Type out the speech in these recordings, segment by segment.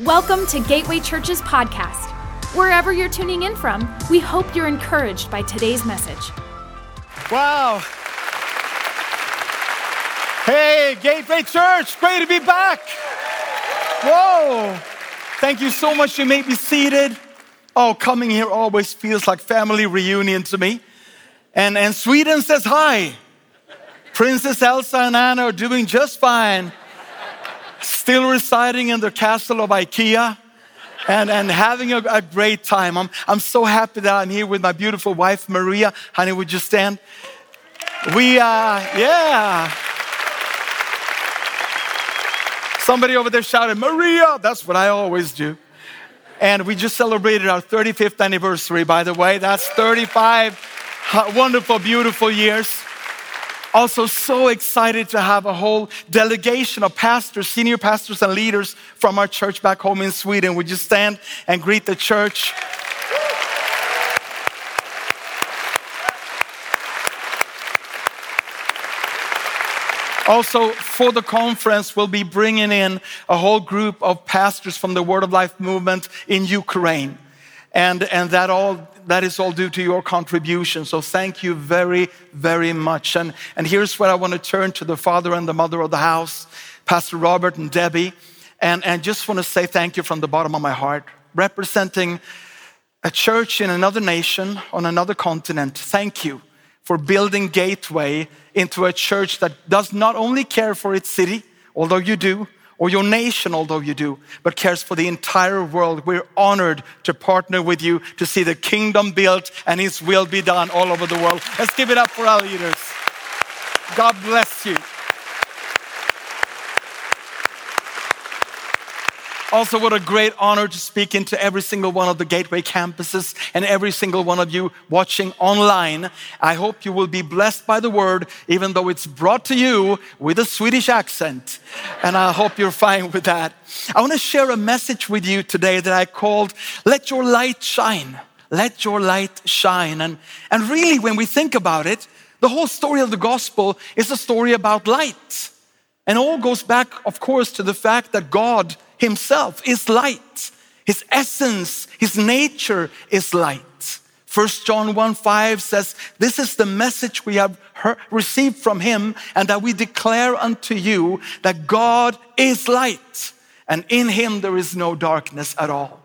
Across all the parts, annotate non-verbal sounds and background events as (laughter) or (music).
Welcome to Gateway Church's podcast. Wherever you're tuning in from, we hope you're encouraged by today's message. Wow. Hey, Gateway Church, great to be back. Whoa. Thank you so much. You may be seated. Oh, coming here always feels like family reunion to me. And, and Sweden says hi. Princess Elsa and Anna are doing just fine. Still residing in the castle of IKEA and, and having a, a great time. I'm, I'm so happy that I'm here with my beautiful wife, Maria. Honey, would you stand? We, uh, yeah. Somebody over there shouted, Maria. That's what I always do. And we just celebrated our 35th anniversary, by the way. That's 35 wonderful, beautiful years. Also, so excited to have a whole delegation of pastors, senior pastors, and leaders from our church back home in Sweden. Would you stand and greet the church? Also, for the conference, we'll be bringing in a whole group of pastors from the Word of Life movement in Ukraine. And, and that all that is all due to your contribution. So thank you very, very much. And, and here's where I want to turn to the father and the mother of the house, Pastor Robert and Debbie. And, and just want to say thank you from the bottom of my heart, representing a church in another nation on another continent. Thank you for building Gateway into a church that does not only care for its city, although you do, or your nation, although you do, but cares for the entire world. We're honored to partner with you to see the kingdom built and His will be done all over the world. Let's give it up for our leaders. God bless you. Also, what a great honor to speak into every single one of the Gateway campuses and every single one of you watching online. I hope you will be blessed by the word, even though it's brought to you with a Swedish accent. And I hope you're fine with that. I want to share a message with you today that I called Let Your Light Shine. Let Your Light Shine. And, and really, when we think about it, the whole story of the gospel is a story about light. And all goes back, of course, to the fact that God himself is light. His essence, his nature is light. First John 1 5 says, This is the message we have heard, received from him, and that we declare unto you that God is light, and in him there is no darkness at all.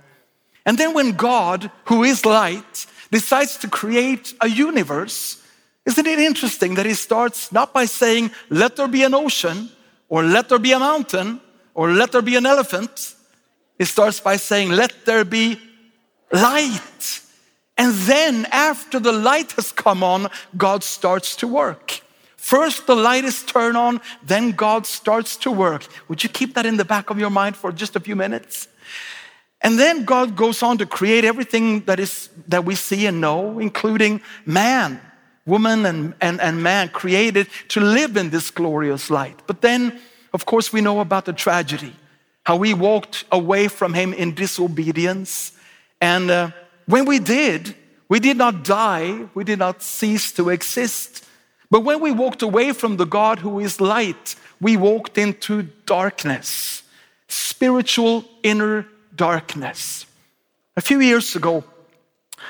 And then when God, who is light, decides to create a universe, isn't it interesting that he starts not by saying, Let there be an ocean, or let there be a mountain, or let there be an elephant, it starts by saying, let there be light. And then, after the light has come on, God starts to work. First, the light is turned on, then God starts to work. Would you keep that in the back of your mind for just a few minutes? And then God goes on to create everything that is that we see and know, including man, woman, and, and, and man created to live in this glorious light. But then of course, we know about the tragedy, how we walked away from Him in disobedience. And uh, when we did, we did not die, we did not cease to exist. But when we walked away from the God who is light, we walked into darkness, spiritual inner darkness. A few years ago,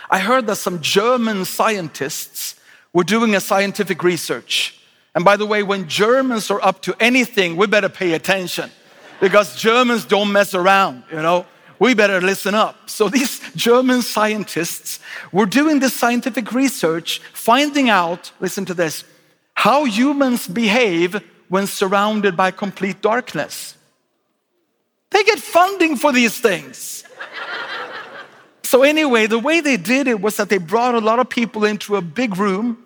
I heard that some German scientists were doing a scientific research. And by the way, when Germans are up to anything, we better pay attention because Germans don't mess around, you know. We better listen up. So these German scientists were doing this scientific research, finding out, listen to this, how humans behave when surrounded by complete darkness. They get funding for these things. so, anyway, the way they did it was that they brought a lot of people into a big room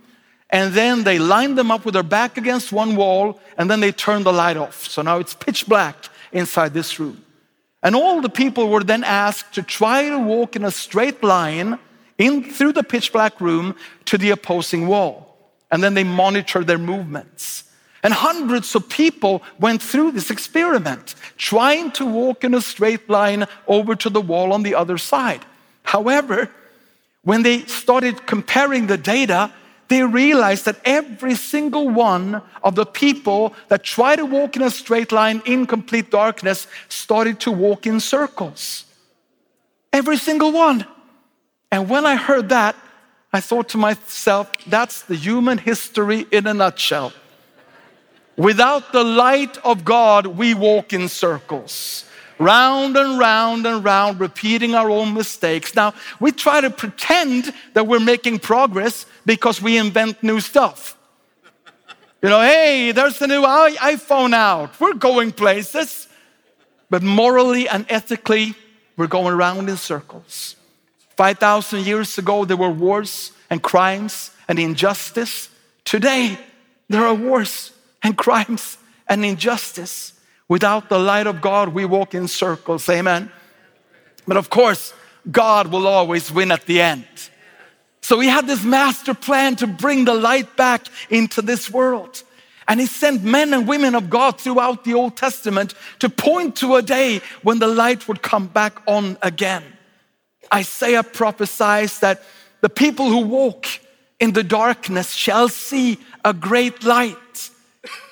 and then they lined them up with their back against one wall, and then they turned the light off. So now it's pitch black inside this room. And all the people were then asked to try to walk in a straight line in through the pitch black room to the opposing wall. And then they monitored their movements. And hundreds of people went through this experiment, trying to walk in a straight line over to the wall on the other side. However, when they started comparing the data, they realized that every single one of the people that tried to walk in a straight line in complete darkness started to walk in circles. Every single one. And when I heard that, I thought to myself, that's the human history in a nutshell. Without the light of God, we walk in circles round and round and round, repeating our own mistakes. Now, we try to pretend that we're making progress because we invent new stuff. You know, hey, there's a new iPhone out. We're going places. But morally and ethically, we're going around in circles. 5,000 years ago, there were wars and crimes and injustice. Today, there are wars and crimes and injustice. Without the light of God, we walk in circles. Amen. But of course, God will always win at the end. So he had this master plan to bring the light back into this world. And he sent men and women of God throughout the Old Testament to point to a day when the light would come back on again. Isaiah prophesies that the people who walk in the darkness shall see a great light.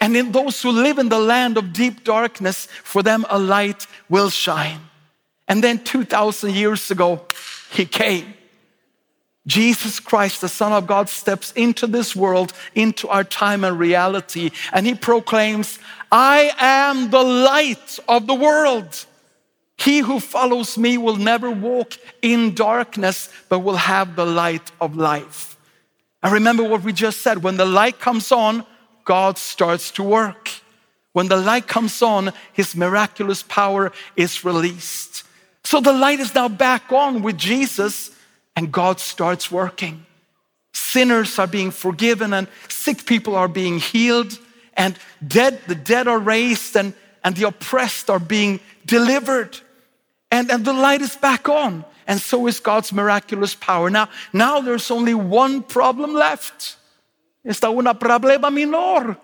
And in those who live in the land of deep darkness, for them a light will shine. And then 2,000 years ago, he came. Jesus Christ, the Son of God, steps into this world, into our time and reality, and he proclaims, I am the light of the world. He who follows me will never walk in darkness, but will have the light of life. And remember what we just said when the light comes on, God starts to work. When the light comes on, his miraculous power is released. So the light is now back on with Jesus, and God starts working. Sinners are being forgiven, and sick people are being healed, and dead, the dead are raised, and, and the oppressed are being delivered. And, and the light is back on, and so is God's miraculous power. Now, now there's only one problem left Está un problema menor.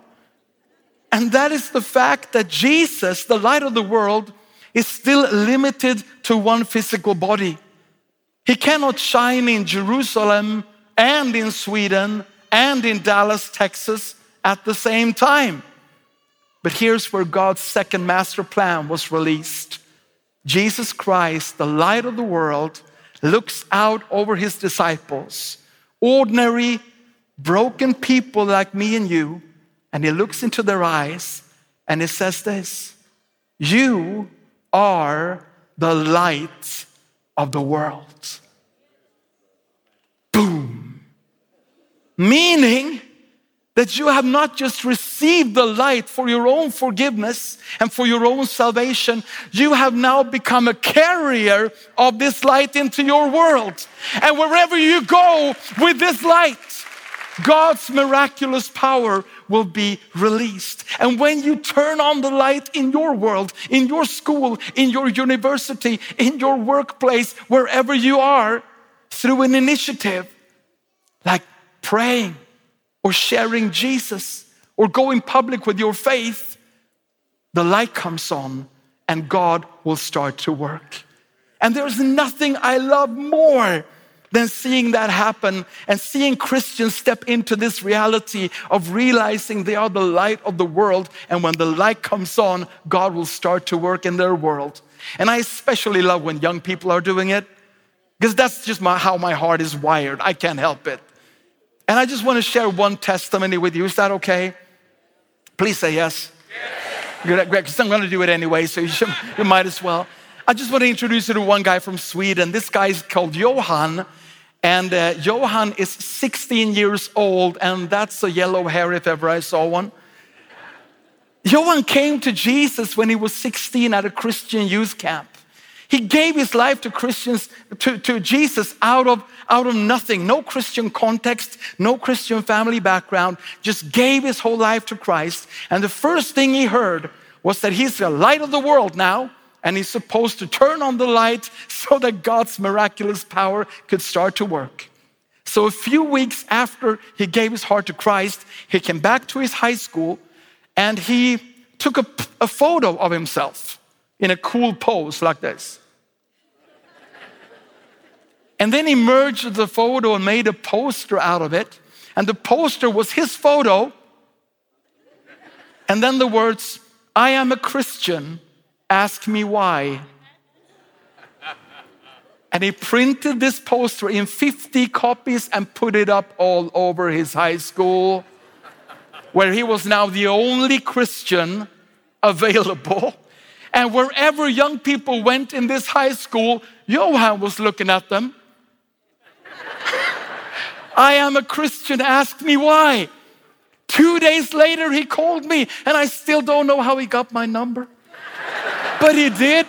And that is the fact that Jesus, the light of the world, is still limited to one physical body. He cannot shine in Jerusalem and in Sweden and in Dallas, Texas at the same time. But here's where God's second master plan was released. Jesus Christ, the light of the world, looks out over his disciples, ordinary broken people like me and you, and he looks into their eyes and he says this You are the light of the world. Boom. Meaning, that you have not just received the light for your own forgiveness and for your own salvation, you have now become a carrier of this light into your world. And wherever you go with this light, God's miraculous power will be released. And when you turn on the light in your world, in your school, in your university, in your workplace, wherever you are, through an initiative like praying or sharing Jesus or going public with your faith, the light comes on and God will start to work. And there's nothing I love more than seeing that happen and seeing Christians step into this reality of realizing they are the light of the world. And when the light comes on, God will start to work in their world. And I especially love when young people are doing it because that's just my, how my heart is wired. I can't help it. And I just want to share one testimony with you. Is that okay? Please say yes. yes. Because I'm going to do it anyway, so you, should, you might as well. I just want to introduce you to one guy from Sweden. This guy is called Johan. And uh, Johan is 16 years old, and that's a yellow hair if ever I saw one. Johan came to Jesus when he was 16 at a Christian youth camp. He gave his life to Christians, to, to Jesus out of, out of nothing, no Christian context, no Christian family background, just gave his whole life to Christ. And the first thing he heard was that he's the light of the world now and he's supposed to turn on the light so that God's miraculous power could start to work. So, a few weeks after he gave his heart to Christ, he came back to his high school and he took a, a photo of himself in a cool pose like this. And then he merged the photo and made a poster out of it. And the poster was his photo. And then the words, I am a Christian, ask me why. And he printed this poster in 50 copies and put it up all over his high school, where he was now the only Christian available. And wherever young people went in this high school, Johan was looking at them. I am a Christian, ask me why. Two days later, he called me, and I still don't know how he got my number. But he did.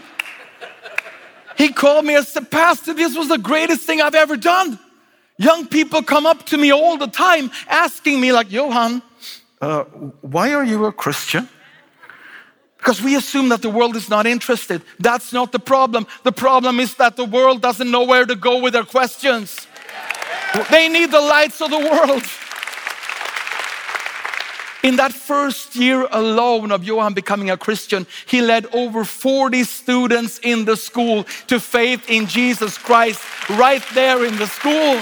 He called me and said, Pastor, this was the greatest thing I've ever done. Young people come up to me all the time asking me, like, Johan, uh, why are you a Christian? Because we assume that the world is not interested. That's not the problem. The problem is that the world doesn't know where to go with their questions. They need the lights of the world. In that first year alone of Johan becoming a Christian, he led over 40 students in the school to faith in Jesus Christ right there in the school.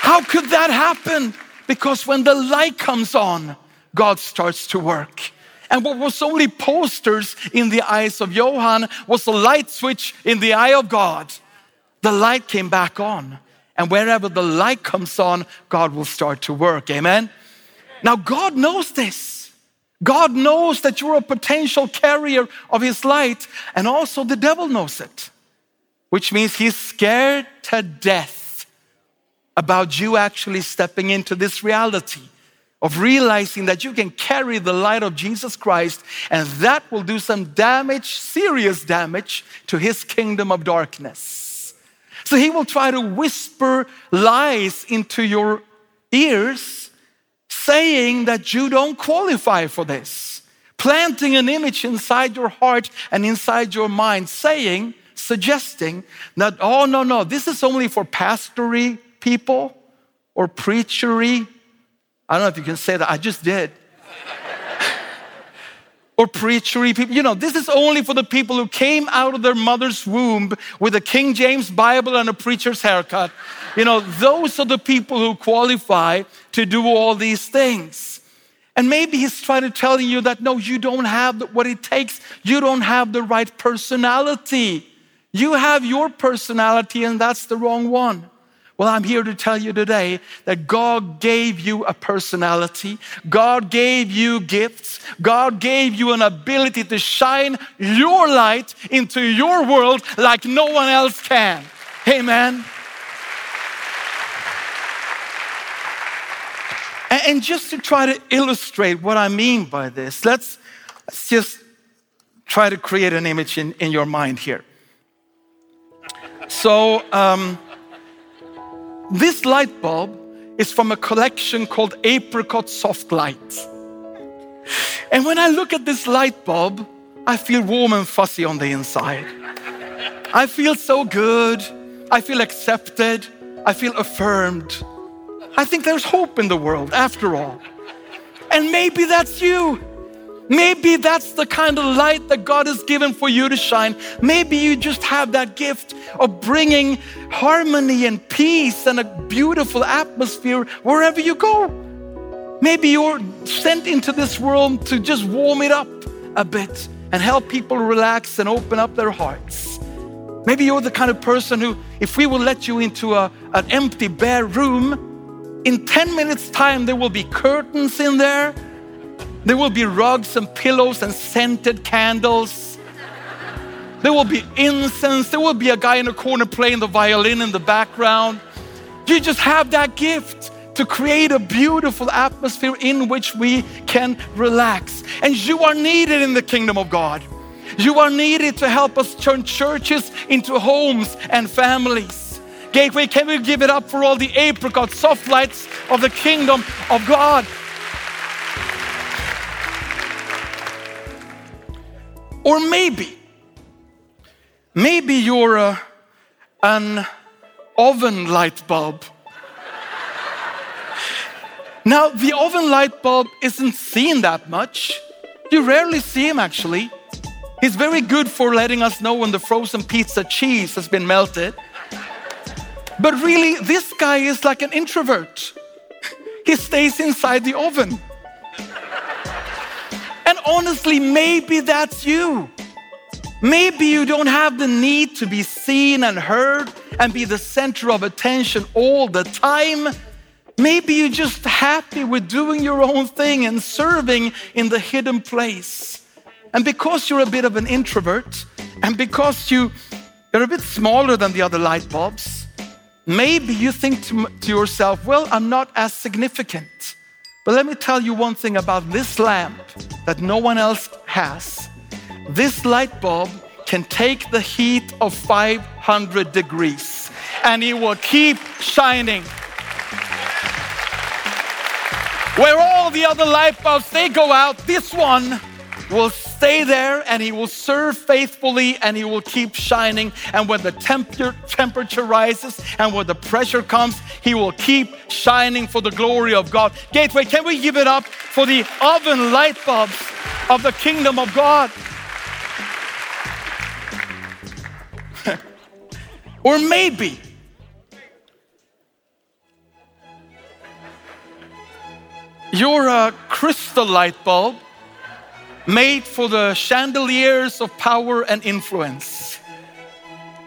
How could that happen? Because when the light comes on, God starts to work. And what was only posters in the eyes of Johan was a light switch in the eye of God. The light came back on. And wherever the light comes on, God will start to work. Amen? Now, God knows this. God knows that you're a potential carrier of His light, and also the devil knows it, which means he's scared to death about you actually stepping into this reality of realizing that you can carry the light of Jesus Christ, and that will do some damage, serious damage, to His kingdom of darkness. So he will try to whisper lies into your ears, saying that you don't qualify for this, planting an image inside your heart and inside your mind, saying, suggesting that, oh, no, no, this is only for pastory people or preachery. I don't know if you can say that, I just did or preachery people. You know, this is only for the people who came out of their mother's womb with a King James Bible and a preacher's haircut. You know, those are the people who qualify to do all these things. And maybe he's trying to tell you that no, you don't have what it takes. You don't have the right personality. You have your personality, and that's the wrong one. Well, I'm here to tell you today that God gave you a personality. God gave you gifts. God gave you an ability to shine your light into your world like no one else can. Amen. And just to try to illustrate what I mean by this, let's, let's just try to create an image in, in your mind here. So, um, this light bulb is from a collection called Apricot Soft Light. And when I look at this light bulb, I feel warm and fuzzy on the inside. I feel so good. I feel accepted. I feel affirmed. I think there's hope in the world after all. And maybe that's you. Maybe that's the kind of light that God has given for you to shine. Maybe you just have that gift of bringing harmony and peace and a beautiful atmosphere wherever you go. Maybe you're sent into this world to just warm it up a bit and help people relax and open up their hearts. Maybe you're the kind of person who, if we will let you into a, an empty, bare room, in 10 minutes' time, there will be curtains in there there will be rugs and pillows and scented candles. There will be incense. There will be a guy in the corner playing the violin in the background. You just have that gift to create a beautiful atmosphere in which we can relax. And you are needed in the kingdom of God. You are needed to help us turn churches into homes and families. Gateway, can we give it up for all the apricot soft lights of the kingdom of God? Or maybe, maybe you're a, an oven light bulb. now, the oven light bulb isn't seen that much. You rarely see him actually. He's very good for letting us know when the frozen pizza cheese has been melted. But really, this guy is like an introvert. He stays inside the oven. Honestly, maybe that's you. Maybe you don't have the need to be seen and heard and be the center of attention all the time. Maybe you're just happy with doing your own thing and serving in the hidden place. And because you're a bit of an introvert, and because you, you're a bit smaller than the other light bulbs, maybe you think to, to yourself, well, I'm not as significant. But let me tell you one thing about this lamp that no one else has. This light bulb can take the heat of 500 degrees and it will keep shining. Where all the other light bulbs they go out, this one will stay there and he will serve faithfully and he will keep shining. And when the temperature, temperature rises and when the pressure comes, he will keep shining for the glory of God. Gateway, can we give it up for the oven light bulbs of the kingdom of God? (laughs) or maybe you're a crystal light bulb made for the chandeliers of power and influence.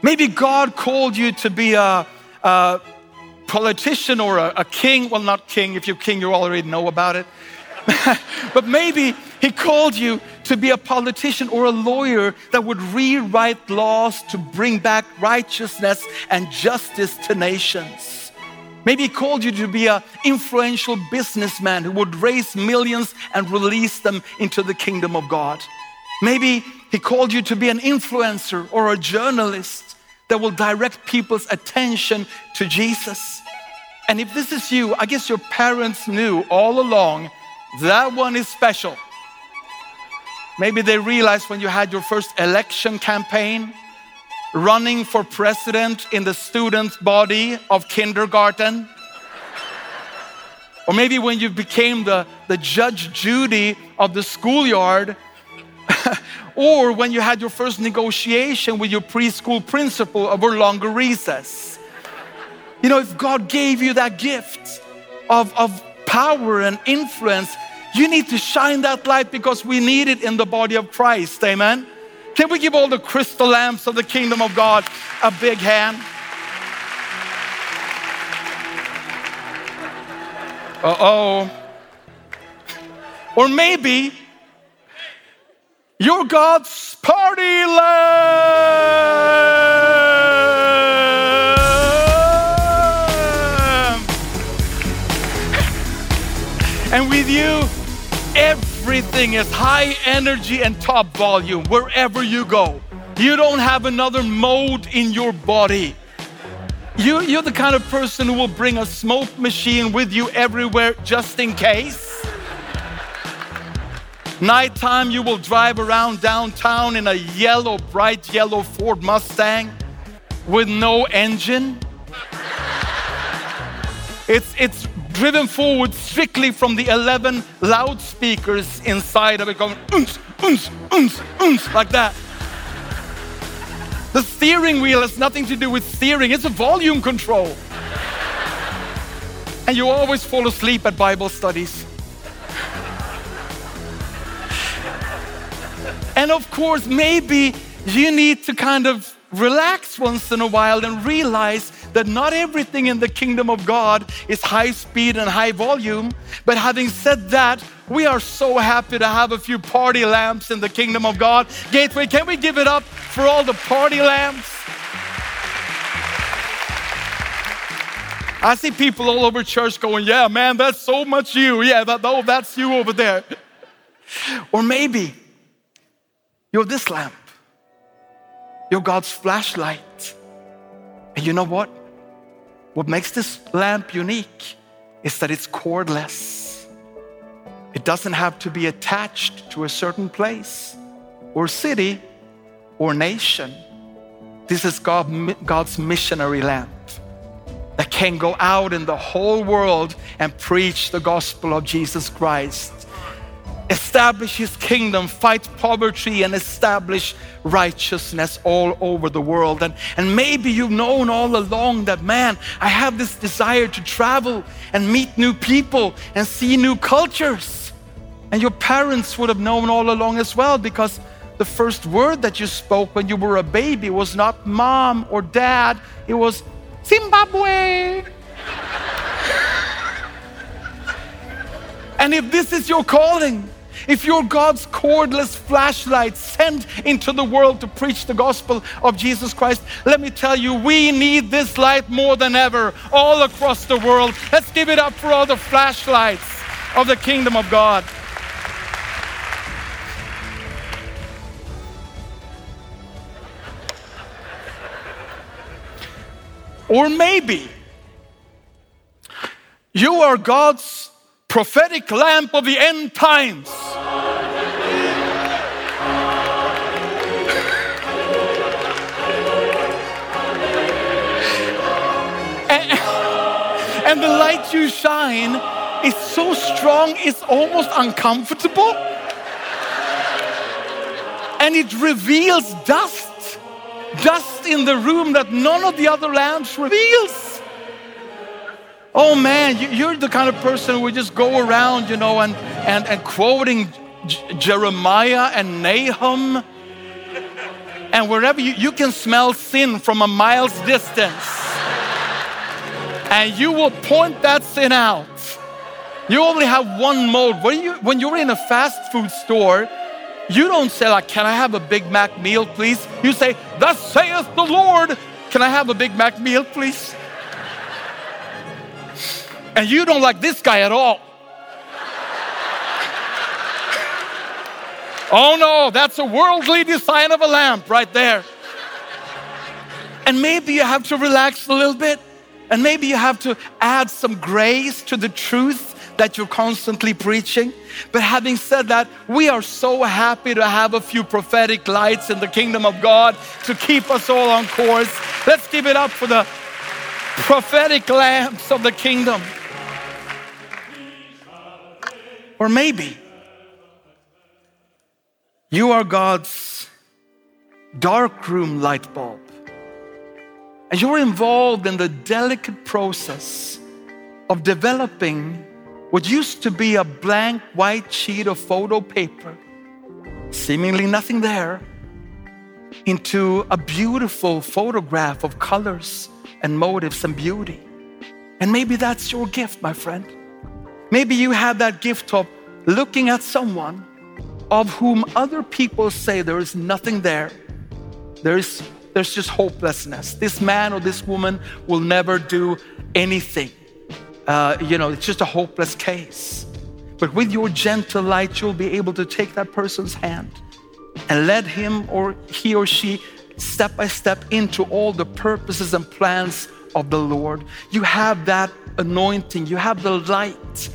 Maybe God called you to be a, a politician or a, a, king. Well, not king. If you're king, you already know about it. (laughs) but maybe He called you to be a politician or a lawyer that would rewrite laws to bring back righteousness and justice to nations. Maybe he called you to be an influential businessman who would raise millions and release them into the kingdom of God. Maybe he called you to be an influencer or a journalist that will direct people's attention to Jesus. And if this is you, I guess your parents knew all along that one is special. Maybe they realized when you had your first election campaign running for president in the student body of kindergarten. or maybe when you became the, the Judge Judy of the schoolyard. (laughs) or when you had your first negotiation with your preschool principal over longer recess. You know, if God gave you that gift of, of power and influence, you need to shine that light because we need it in the body of Christ. Amen. Can we give all the crystal lamps of the kingdom of God a big hand? Uh oh. Or maybe you're God's party lamb. And with you, everything is high energy and top volume wherever you go. You don't have another mode in your body. You, you're the kind of person who will bring a smoke machine with you everywhere just in case. Nighttime, you will drive around downtown in a yellow, bright yellow Ford Mustang with no engine. It's, it's driven forward strictly from the 11 loudspeakers inside of it, going uns, uns, uns, uns, like that. The steering wheel has nothing to do with steering, it's a volume control. And you always fall asleep at Bible studies. And of course, maybe you need to kind of relax once in a while and realize that not everything in the kingdom of God is high speed and high volume. But having said that, we are so happy to have a few party lamps in the kingdom of God. Gateway, can we give it up for all the party lamps? I see people all over church going, Yeah, man, that's so much you. Yeah, that, oh, that's you over there. (laughs) Or maybe you're this lamp, you're God's flashlight. And you know what? What makes this lamp unique is that it's cordless. It doesn't have to be attached to a certain place or city or nation. This is God, God's missionary lamp that can go out in the whole world and preach the gospel of Jesus Christ. Establish his kingdom, fight poverty, and establish righteousness all over the world. And, and maybe you've known all along that, man, I have this desire to travel and meet new people and see new cultures. And your parents would have known all along as well because the first word that you spoke when you were a baby was not mom or dad, it was Zimbabwe. and if this is your calling, if you're God's cordless flashlight sent into the world to preach the gospel of Jesus Christ, let me tell you, we need this light more than ever all across the world. Let's give it up for all the flashlights of the kingdom of God. Or maybe you are God's prophetic lamp of the end times. and, and the light you shine is so strong, it's almost uncomfortable. And it reveals dust, dust in the room that none of the other lamps reveals. Oh man, you, are the kind of person who would just go around, you know, and, and, and quoting J- Jeremiah and Nahum. And wherever you, you can smell sin from a mile's distance. And you will point that sin out. You only have one mode. When, you, when you're in a fast food store, you don't say, like, can I have a Big Mac meal, please? You say, thus saith the Lord, can I have a Big Mac meal, please? And you don't like this guy at all. oh no, that's a worldly design of a lamp right there. And maybe you have to relax a little bit. And maybe you have to add some grace to the truth that you're constantly preaching. But having said that, we are so happy to have a few prophetic lights in the kingdom of God to keep us all on course. Let's give it up for the prophetic lamps of the kingdom. Or maybe you are God's darkroom light bulb. And you're involved in the delicate process of developing what used to be a blank white sheet of photo paper, seemingly nothing there, into a beautiful photograph of colors and motives and beauty. And maybe that's your gift, my friend. Maybe you have that gift of looking at someone of whom other people say there is nothing there. There is, there's just hopelessness. This man or this woman will never do anything. Uh, you know, it's just a hopeless case. But with your gentle light, you'll be able to take that person's hand and let him or he or she step by step into all the purposes and plans of the Lord. You have that anointing, you have the light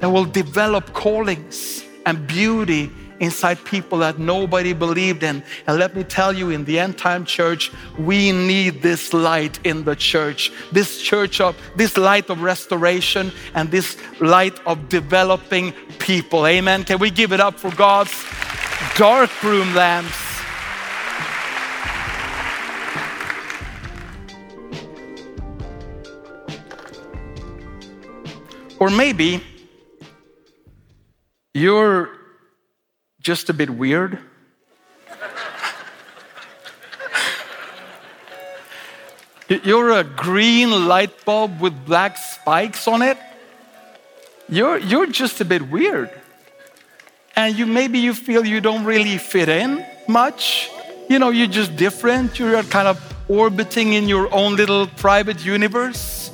that will develop callings and beauty inside people that nobody believed in. And let me tell you, in the end time church, we need this light in the church. This church of this light of restoration and this light of developing people. Amen. Can we give it up for God's dark room lamps? Or maybe you're just a bit weird? You're a green light bulb with black spikes on it. You're, you're just a bit weird. And you maybe you feel you don't really fit in much. You know, you're just different. You're kind of orbiting in your own little private universe.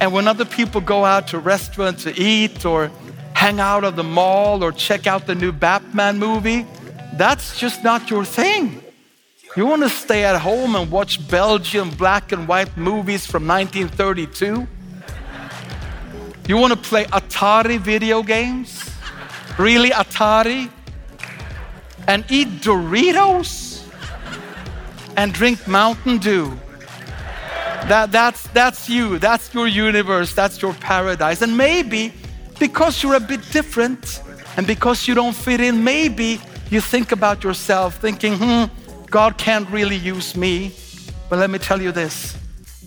And when other people go out to restaurants to eat or hang out at the mall or check out the new Batman movie. That's just not your thing. You want to stay at home and watch Belgian black and white movies from 1932? You want to play Atari video games? Really, Atari? And eat Doritos? And drink Mountain Dew? That, that's, that's you. That's your universe. That's your paradise. And maybe because you're a bit different, And because you don't fit in, maybe you think about yourself thinking, hmm, God can't really use me. But let me tell you this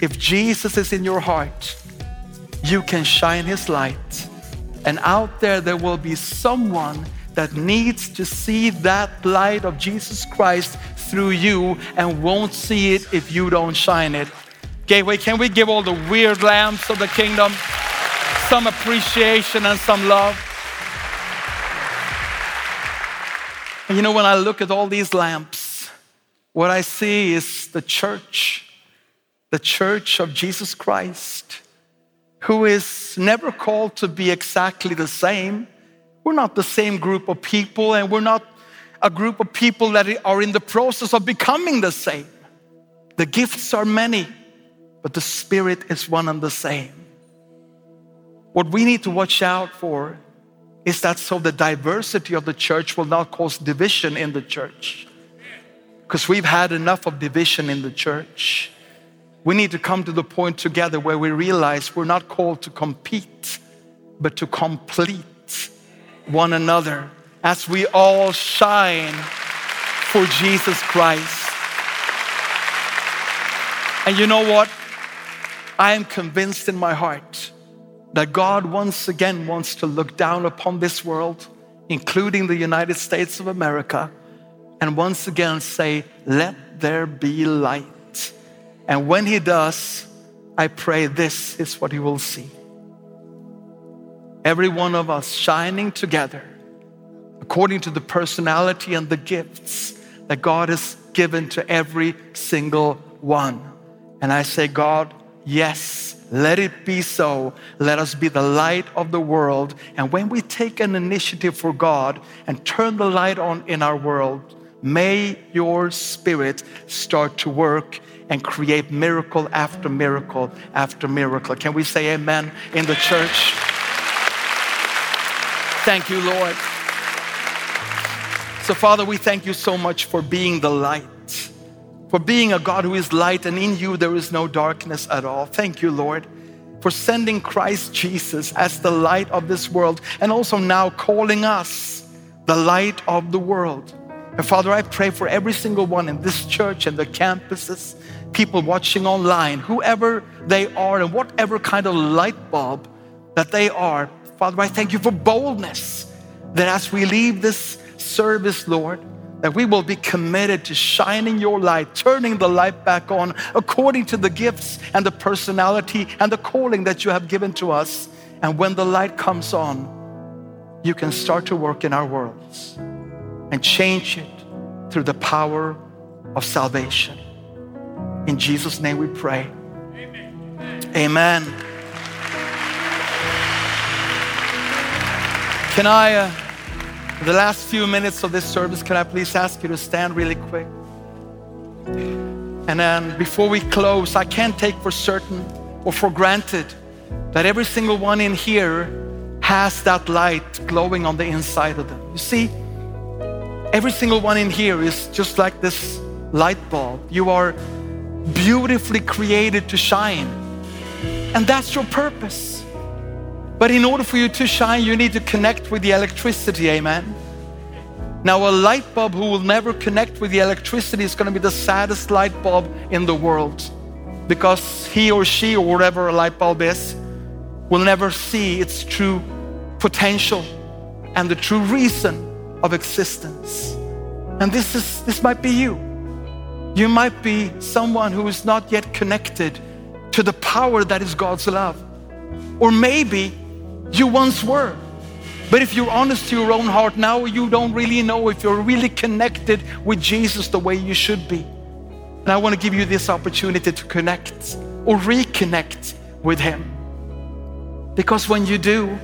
if Jesus is in your heart, you can shine his light. And out there, there will be someone that needs to see that light of Jesus Christ through you and won't see it if you don't shine it. Gateway, can we give all the weird lamps of the kingdom some appreciation and some love? And you know, when I look at all these lamps, what I see is the church, the church of Jesus Christ, who is never called to be exactly the same. We're not the same group of people, and we're not a group of people that are in the process of becoming the same. The gifts are many, but the Spirit is one and the same. What we need to watch out for is that so the diversity of the church will not cause division in the church. Because we've had enough of division in the church. We need to come to the point together where we realize we're not called to compete, but to complete one another as we all shine for Jesus Christ. And you know what? I am convinced in my heart that God once again wants to look down upon this world, including the United States of America, and once again say, Let there be light. And when He does, I pray this is what He will see. Every one of us shining together according to the personality and the gifts that God has given to every single one. And I say, God, yes, let it be so. Let us be the light of the world. And when we take an initiative for God and turn the light on in our world, may your spirit start to work and create miracle after miracle after miracle. Can we say amen in the church? Thank you, Lord. So, Father, we thank you so much for being the light, for being a God who is light, and in you there is no darkness at all. Thank you, Lord, for sending Christ Jesus as the light of this world, and also now calling us the light of the world. And Father, I pray for every single one in this church and the campuses, people watching online, whoever they are, and whatever kind of light bulb that they are. Father, I thank you for boldness that as we leave this service, Lord, that we will be committed to shining your light, turning the light back on according to the gifts and the personality and the calling that you have given to us. And when the light comes on, you can start to work in our worlds and change it through the power of salvation. In Jesus' name we pray. Amen. Amen. Can I? Uh, the last few minutes of this service, can I please ask you to stand really quick? And then before we close, I can't take for certain or for granted that every single one in here has that light glowing on the inside of them. You see, every single one in here is just like this light bulb. You are beautifully created to shine, and that's your purpose. But in order for you to shine, you need to connect with the electricity, amen? Now, a light bulb who will never connect with the electricity is going to be the saddest light bulb in the world because he or she, or whatever a light bulb is, will never see its true potential and the true reason of existence. And this, is, this might be you. You might be someone who is not yet connected to the power that is God's love. Or maybe you once were. But if you're honest to your own heart now, you don't really know if you're really connected with Jesus the way you should be. And I want to give you this opportunity to connect or reconnect with Him. Because when you do,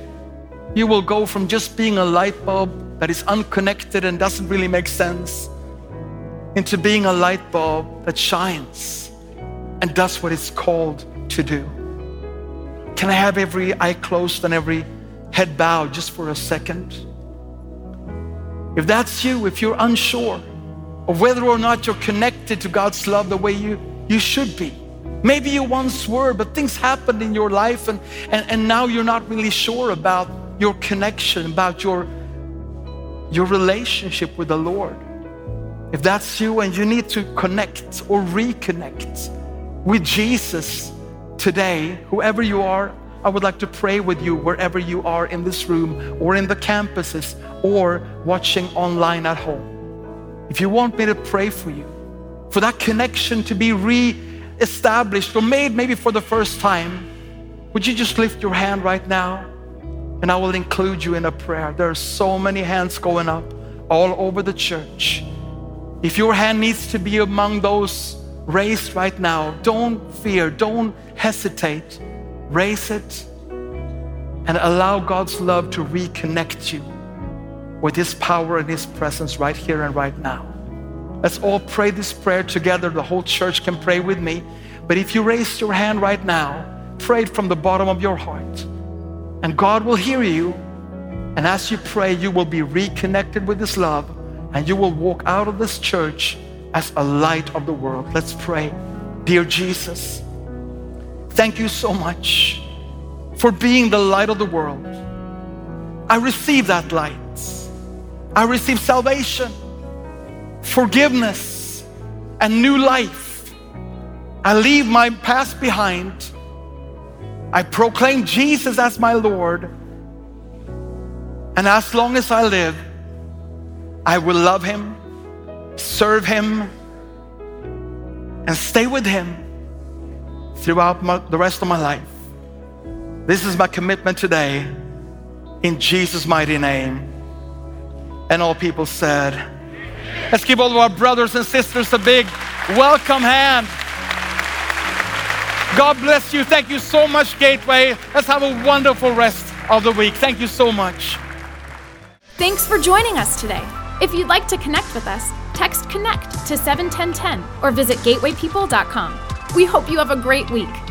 you will go from just being a light bulb that is unconnected and doesn't really make sense into being a light bulb that shines and does what it's called to do. Can I have every eye closed and every head bowed just for a second? If that's you, if you're unsure of whether or not you're connected to God's love the way you, you should be, maybe you once were, but things happened in your life and, and, and now you're not really sure about your connection, about your your relationship with the Lord. If that's you and you need to connect or reconnect with Jesus today, whoever you are, I would like to pray with you wherever you are in this room or in the campuses or watching online at home. If you want me to pray for you, for that connection to be re-established or made maybe for the first time, would you just lift your hand right now? And I will include you in a prayer. There are so many hands going up all over the church. If your hand needs to be among those raised right now, don't fear, don't hesitate. Raise it and allow God's love to reconnect you with His power and His presence right here and right now. Let's all pray this prayer together. The whole church can pray with me. But if you raise your hand right now, pray it from the bottom of your heart. And God will hear you. And as you pray, you will be reconnected with His love and you will walk out of this church as a light of the world. Let's pray. Dear Jesus, thank you so much for being the light of the world. I receive that light. I receive salvation, forgiveness, and new life. I leave my past behind. I proclaim Jesus as my Lord. And as long as I live, I will love Him, serve Him, and stay with Him throughout my, the rest of my life. This is my commitment today in Jesus' mighty name. And all people said, Let's give all of our brothers and sisters a big welcome hand. God bless you. Thank you so much, Gateway. Let's have a wonderful rest of the week. Thank you so much. Thanks for joining us today. If you'd like to connect with us, text connect to 71010 or visit gatewaypeople.com. We hope you have a great week.